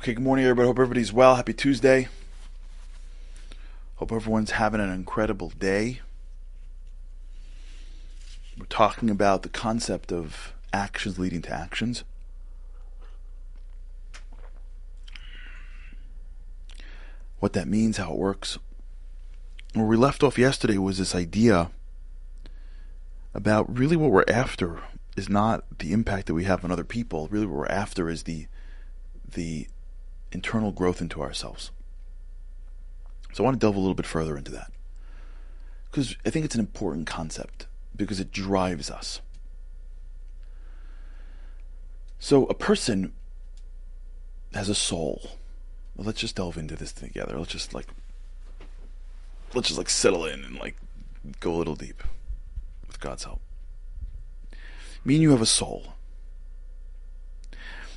Okay, good morning, everybody. Hope everybody's well. Happy Tuesday. Hope everyone's having an incredible day. We're talking about the concept of actions leading to actions. What that means, how it works. Where we left off yesterday was this idea about really what we're after is not the impact that we have on other people. Really, what we're after is the the internal growth into ourselves. So I want to delve a little bit further into that. Because I think it's an important concept because it drives us. So a person has a soul. Well, let's just delve into this together. Let's just like let's just like settle in and like go a little deep with God's help. Me and you have a soul.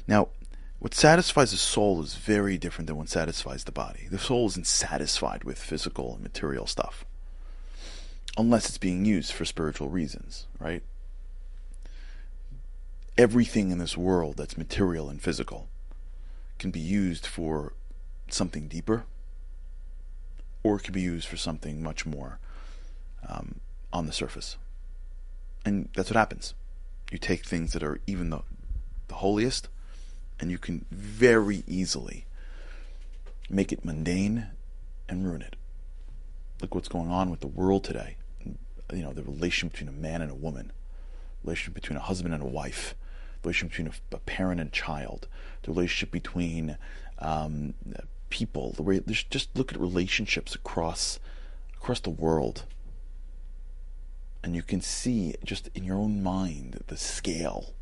Now, what satisfies the soul is very different than what satisfies the body. The soul isn't satisfied with physical and material stuff unless it's being used for spiritual reasons, right? Everything in this world that's material and physical can be used for something deeper or it can be used for something much more um, on the surface. And that's what happens. You take things that are even the, the holiest and you can very easily make it mundane and ruin it. Look what's going on with the world today. You know, the relation between a man and a woman, relationship between a husband and a wife, relationship between a, parent and child, the relationship between um, people. The way, just look at relationships across across the world, and you can see just in your own mind the scale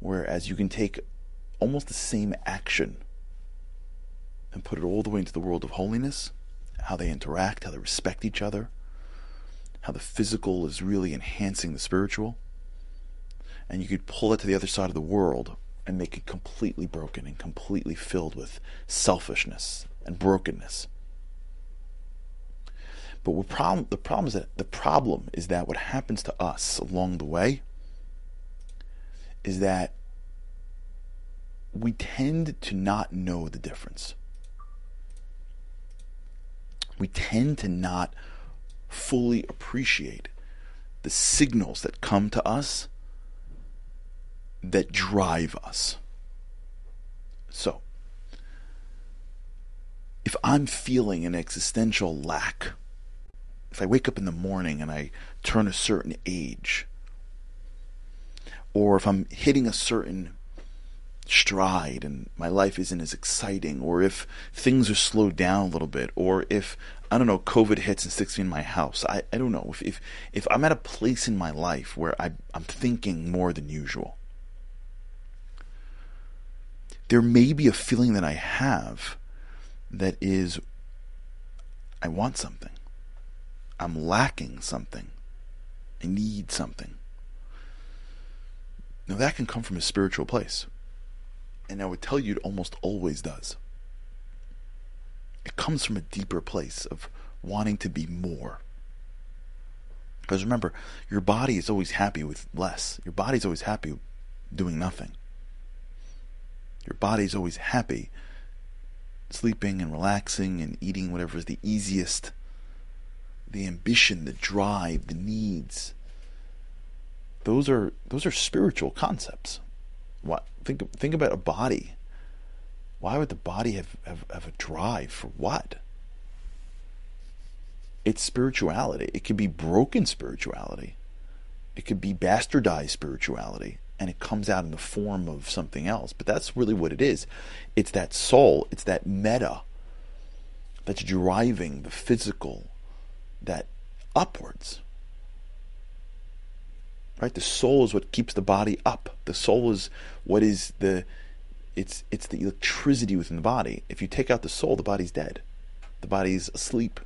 Whereas you can take almost the same action and put it all the way into the world of holiness, how they interact, how they respect each other, how the physical is really enhancing the spiritual. And you could pull it to the other side of the world and make it completely broken and completely filled with selfishness and brokenness. But problem, the problem is that the problem is that what happens to us along the way is that we tend to not know the difference. We tend to not fully appreciate the signals that come to us that drive us. So, if I'm feeling an existential lack, if I wake up in the morning and I turn a certain age, or if I'm hitting a certain stride and my life isn't as exciting, or if things are slowed down a little bit, or if I don't know, COVID hits and sticks me in my house. I, I don't know. If, if if I'm at a place in my life where I I'm thinking more than usual. There may be a feeling that I have that is I want something. I'm lacking something. I need something. Now, that can come from a spiritual place. And I would tell you it almost always does. It comes from a deeper place of wanting to be more. Because remember, your body is always happy with less. Your body's always happy doing nothing. Your body's always happy sleeping and relaxing and eating whatever is the easiest. The ambition, the drive, the needs those are those are spiritual concepts. What think think about a body. Why would the body have, have, have a drive for what? It's spirituality. It could be broken spirituality. It could be bastardized spirituality. And it comes out in the form of something else. But that's really what it is. It's that soul, it's that meta that's driving the physical that upwards right? The soul is what keeps the body up. The soul is what is the it's it's the electricity within the body. If you take out the soul the body's dead. The body's asleep.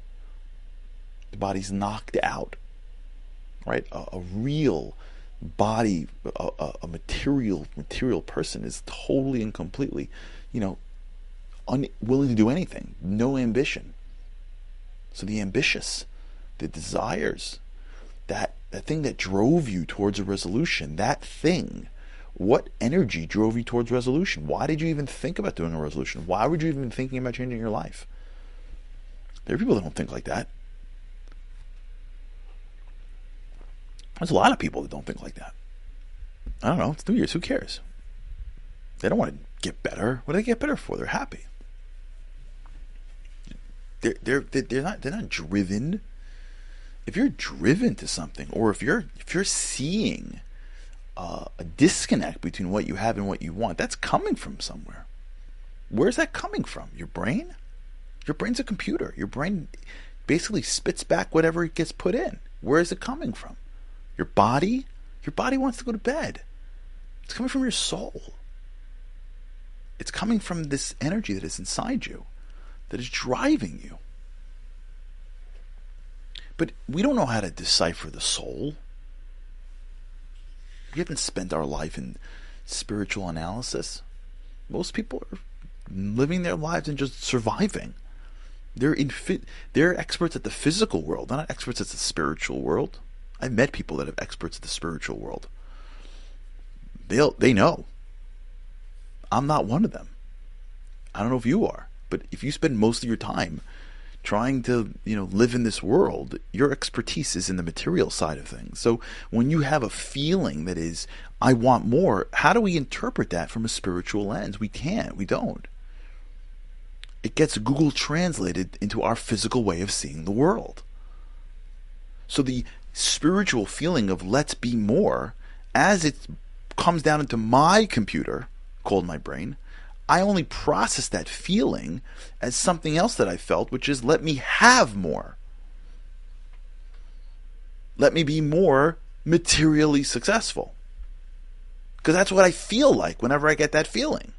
The body's knocked out right? A, a real body a, a, material material person is totally and completely you know unwilling to do anything. No ambition. So the ambitious the desires that that thing that drove you towards a resolution, that thing What energy drove you towards resolution? Why did you even think about doing a resolution? Why would you even thinking about changing your life? There are people that don't think like that. There's a lot of people that don't think like that. I don't know. It's New Year's. Who cares? They don't want to get better. What do they get better for? They're happy. They're they're they're not they're not driven. If you're driven to something, or if you're if you're seeing uh, a disconnect between what you have and what you want, that's coming from somewhere. Where's that coming from? Your brain? Your brain's a computer. Your brain basically spits back whatever it gets put in. Where is it coming from? Your body? Your body wants to go to bed. It's coming from your soul. It's coming from this energy that is inside you, that is driving you. But we don't know how to decipher the soul. We haven't spent our life in spiritual analysis. Most people are living their lives and just surviving. They're in they're experts at the physical world, they're not experts at the spiritual world. I've met people that have experts at the spiritual world. They'll they know. I'm not one of them. I don't know if you are, but if you spend most of your time trying to, you know, live in this world, your expertise is in the material side of things. So when you have a feeling that is I want more, how do we interpret that from a spiritual lens? We can't. We don't it gets Google translated into our physical way of seeing the world. So the spiritual feeling of let's be more, as it comes down into my computer, called my brain, I only process that feeling as something else that I felt, which is let me have more. Let me be more materially successful. Because that's what I feel like whenever I get that feeling.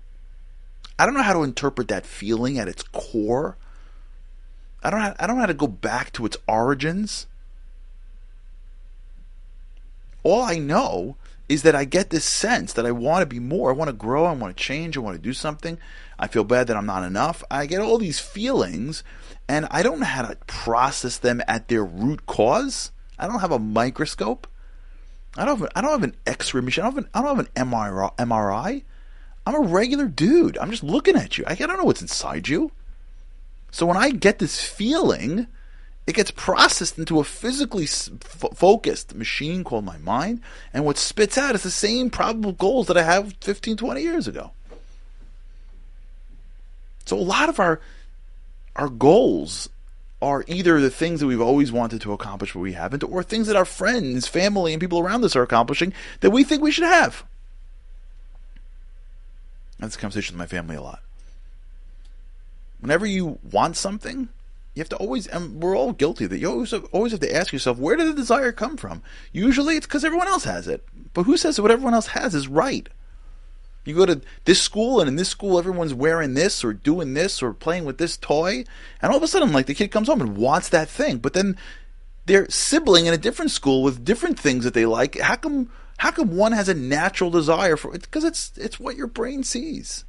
I don't know how to interpret that feeling at its core. I don't I don't know how to go back to its origins. All I know is that I get this sense that I want to be more, I want to grow, I want to change, I want to do something. I feel bad that I'm not enough. I get all these feelings and I don't know how to process them at their root cause. I don't have a microscope. I don't have, I don't have an X-ray machine. I don't have an, I don't have an MRI. MRI. I'm a regular dude. I'm just looking at you. I, don't know what's inside you. So when I get this feeling, it gets processed into a physically f- focused machine called my mind, and what spits out is the same probable goals that I have 15, 20 years ago. So a lot of our our goals are either the things that we've always wanted to accomplish but we haven't, or things that our friends, family, and people around us are accomplishing that we think we should have. That's a conversation with my family a lot. Whenever you want something, you have to always, and we're all guilty that you always have, always have to ask yourself, where did the desire come from? Usually it's because everyone else has it. But who says that what everyone else has is right? You go to this school, and in this school, everyone's wearing this or doing this or playing with this toy, and all of a sudden, like the kid comes home and wants that thing, but then their sibling in a different school with different things that they like. How come how come one has a natural desire for it? Because it's it's what your brain sees.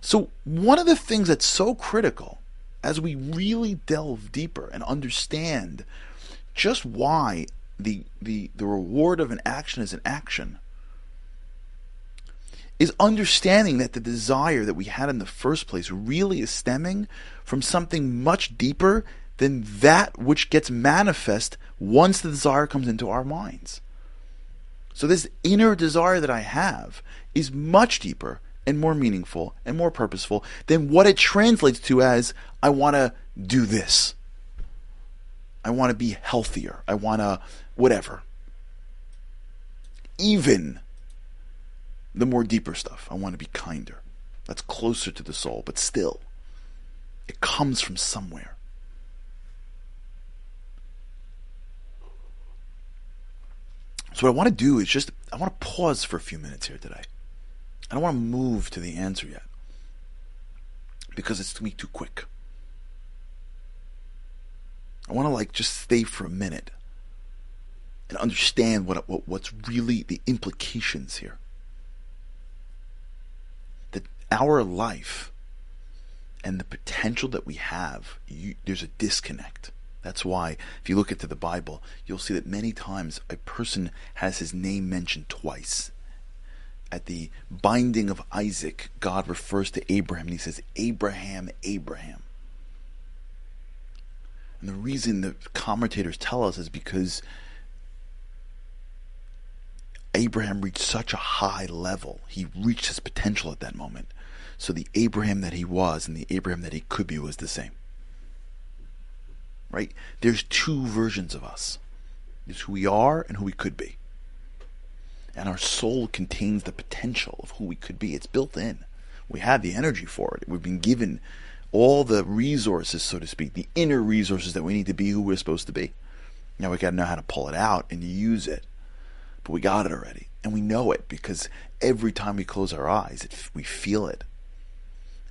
So one of the things that's so critical as we really delve deeper and understand just why the the the reward of an action is an action is understanding that the desire that we had in the first place really is stemming from something much deeper than that which gets manifest once the desire comes into our minds. So, this inner desire that I have is much deeper and more meaningful and more purposeful than what it translates to as I want to do this. I want to be healthier. I want to whatever. Even the more deeper stuff. I want to be kinder. That's closer to the soul, but still, it comes from somewhere. So what I want to do is just I want to pause for a few minutes here today. I don't want to move to the answer yet because it's to me too quick. I want to like just stay for a minute and understand what, what what's really the implications here. That our life and the potential that we have, you, there's a disconnect. That's why, if you look into the Bible, you'll see that many times a person has his name mentioned twice. At the binding of Isaac, God refers to Abraham and he says, Abraham, Abraham. And the reason the commentators tell us is because Abraham reached such a high level. He reached his potential at that moment. So the Abraham that he was and the Abraham that he could be was the same. Right? There's two versions of us. There's who we are and who we could be. And our soul contains the potential of who we could be. It's built in. We have the energy for it. We've been given all the resources, so to speak, the inner resources that we need to be who we're supposed to be. Now we got to know how to pull it out and use it. But we got it already. And we know it because every time we close our eyes, it, we feel it.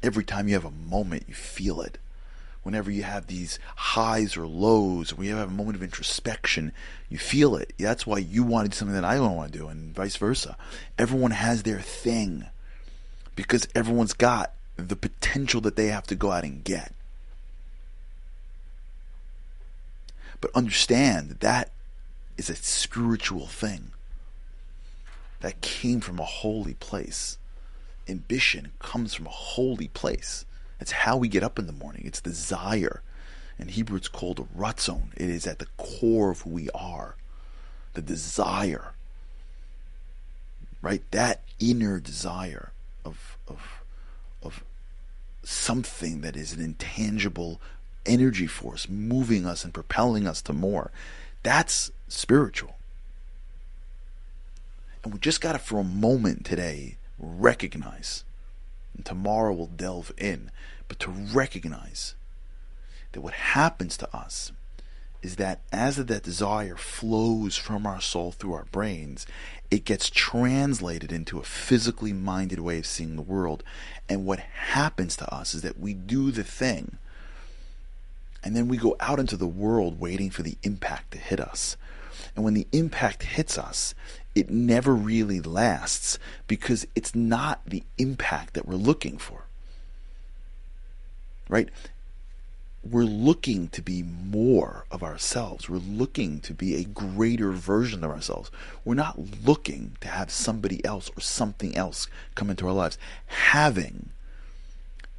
Every time you have a moment, you feel it. Whenever you have these highs or lows, when you have a moment of introspection, you feel it. That's why you want to do something that I don't want to do, and vice versa. Everyone has their thing because everyone's got the potential that they have to go out and get. But understand that that is a spiritual thing that came from a holy place. Ambition comes from a holy place. It's how we get up in the morning. It's desire. In Hebrew, it's called a. It is at the core of who we are. The desire. Right? That inner desire of, of, of something that is an intangible energy force moving us and propelling us to more. That's spiritual. And we just got to, for a moment today, recognize, and tomorrow we'll delve in, but to recognize that what happens to us is that as that desire flows from our soul through our brains, it gets translated into a physically minded way of seeing the world. And what happens to us is that we do the thing, and then we go out into the world waiting for the impact to hit us. And when the impact hits us, it never really lasts because it's not the impact that we're looking for. Right? We're looking to be more of ourselves. We're looking to be a greater version of ourselves. We're not looking to have somebody else or something else come into our lives. Having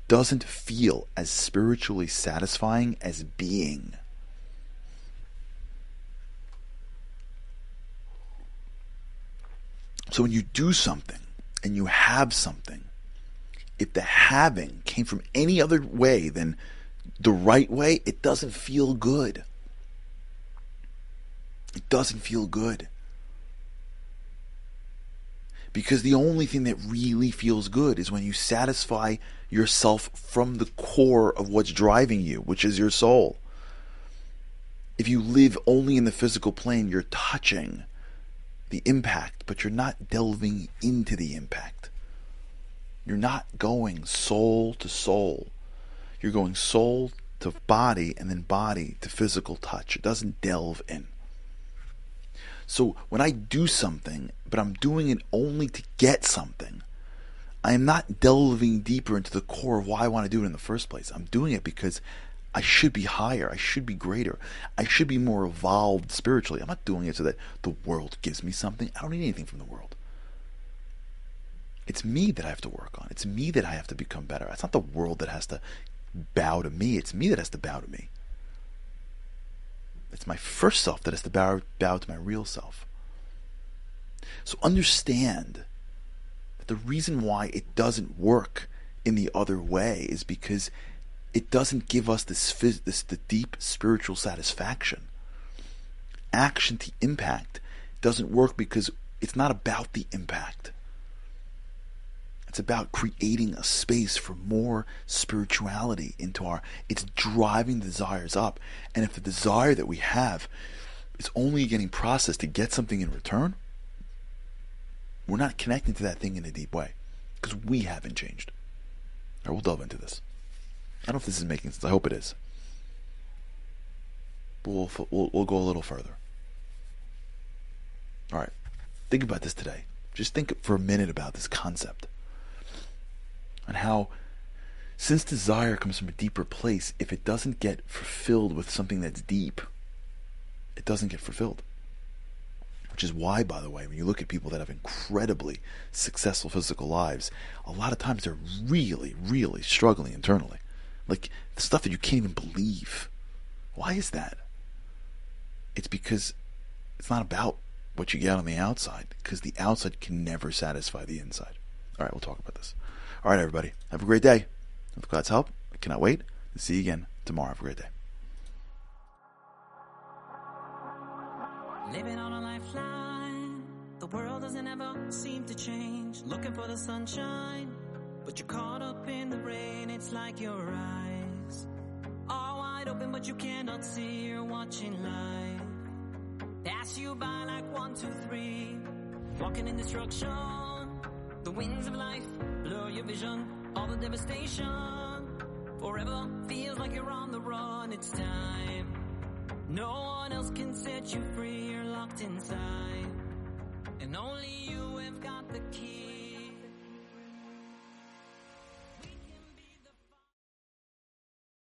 doesn't feel as spiritually satisfying as being. So when you do something and you have something, if the having came from any other way than the right way, it doesn't feel good. It doesn't feel good. Because the only thing that really feels good is when you satisfy yourself from the core of what's driving you, which is your soul. If you live only in the physical plane, you're touching the impact, but you're not delving into the impact. You're not going soul to soul. You're going soul to body and then body to physical touch. It doesn't delve in. So when I do something, but I'm doing it only to get something, I am not delving deeper into the core of why I want to do it in the first place. I'm doing it because I should be higher. I should be greater. I should be more evolved spiritually. I'm not doing it so that the world gives me something. I don't need anything from the world. It's me that I have to work on. It's me that I have to become better. It's not the world that has to bow to me. It's me that has to bow to me. It's my first self that has to bow, bow to my real self. So understand that the reason why it doesn't work in the other way is because it doesn't give us this, this the deep spiritual satisfaction. Action to impact doesn't work because it's not about the impact. It's about creating a space for more spirituality into our. It's driving desires up, and if the desire that we have is only getting processed to get something in return, we're not connecting to that thing in a deep way because we haven't changed. All right, we'll delve into this. I don't know if this is making sense. I hope it is. We'll, we'll, we'll go a little further. All right. Think about this today. Just think for a minute about this concept and how Since desire comes from a deeper place, if it doesn't get fulfilled with something that's deep, it doesn't get fulfilled. Which is why, by the way, when you look at people that have incredibly successful physical lives, a lot of times they're really, really struggling internally. Like the stuff that you can't even believe. Why is that? It's because it's not about what you get on the outside, because the outside can never satisfy the inside. All right, we'll talk about this. All right, everybody, have a great day. With God's help, I cannot wait to see you again tomorrow. Have a great day. Living on a lifeline. The world doesn't ever seem to change. Looking for the sunshine. But you're caught up in the rain. It's like your eyes are wide open, but you cannot see. You're watching life pass you by like one, two, three. Walking in destruction. The winds of life blur your vision. All the devastation. Forever feels like you're on the run. It's time. No one else can set you free. You're locked inside. And only you have got the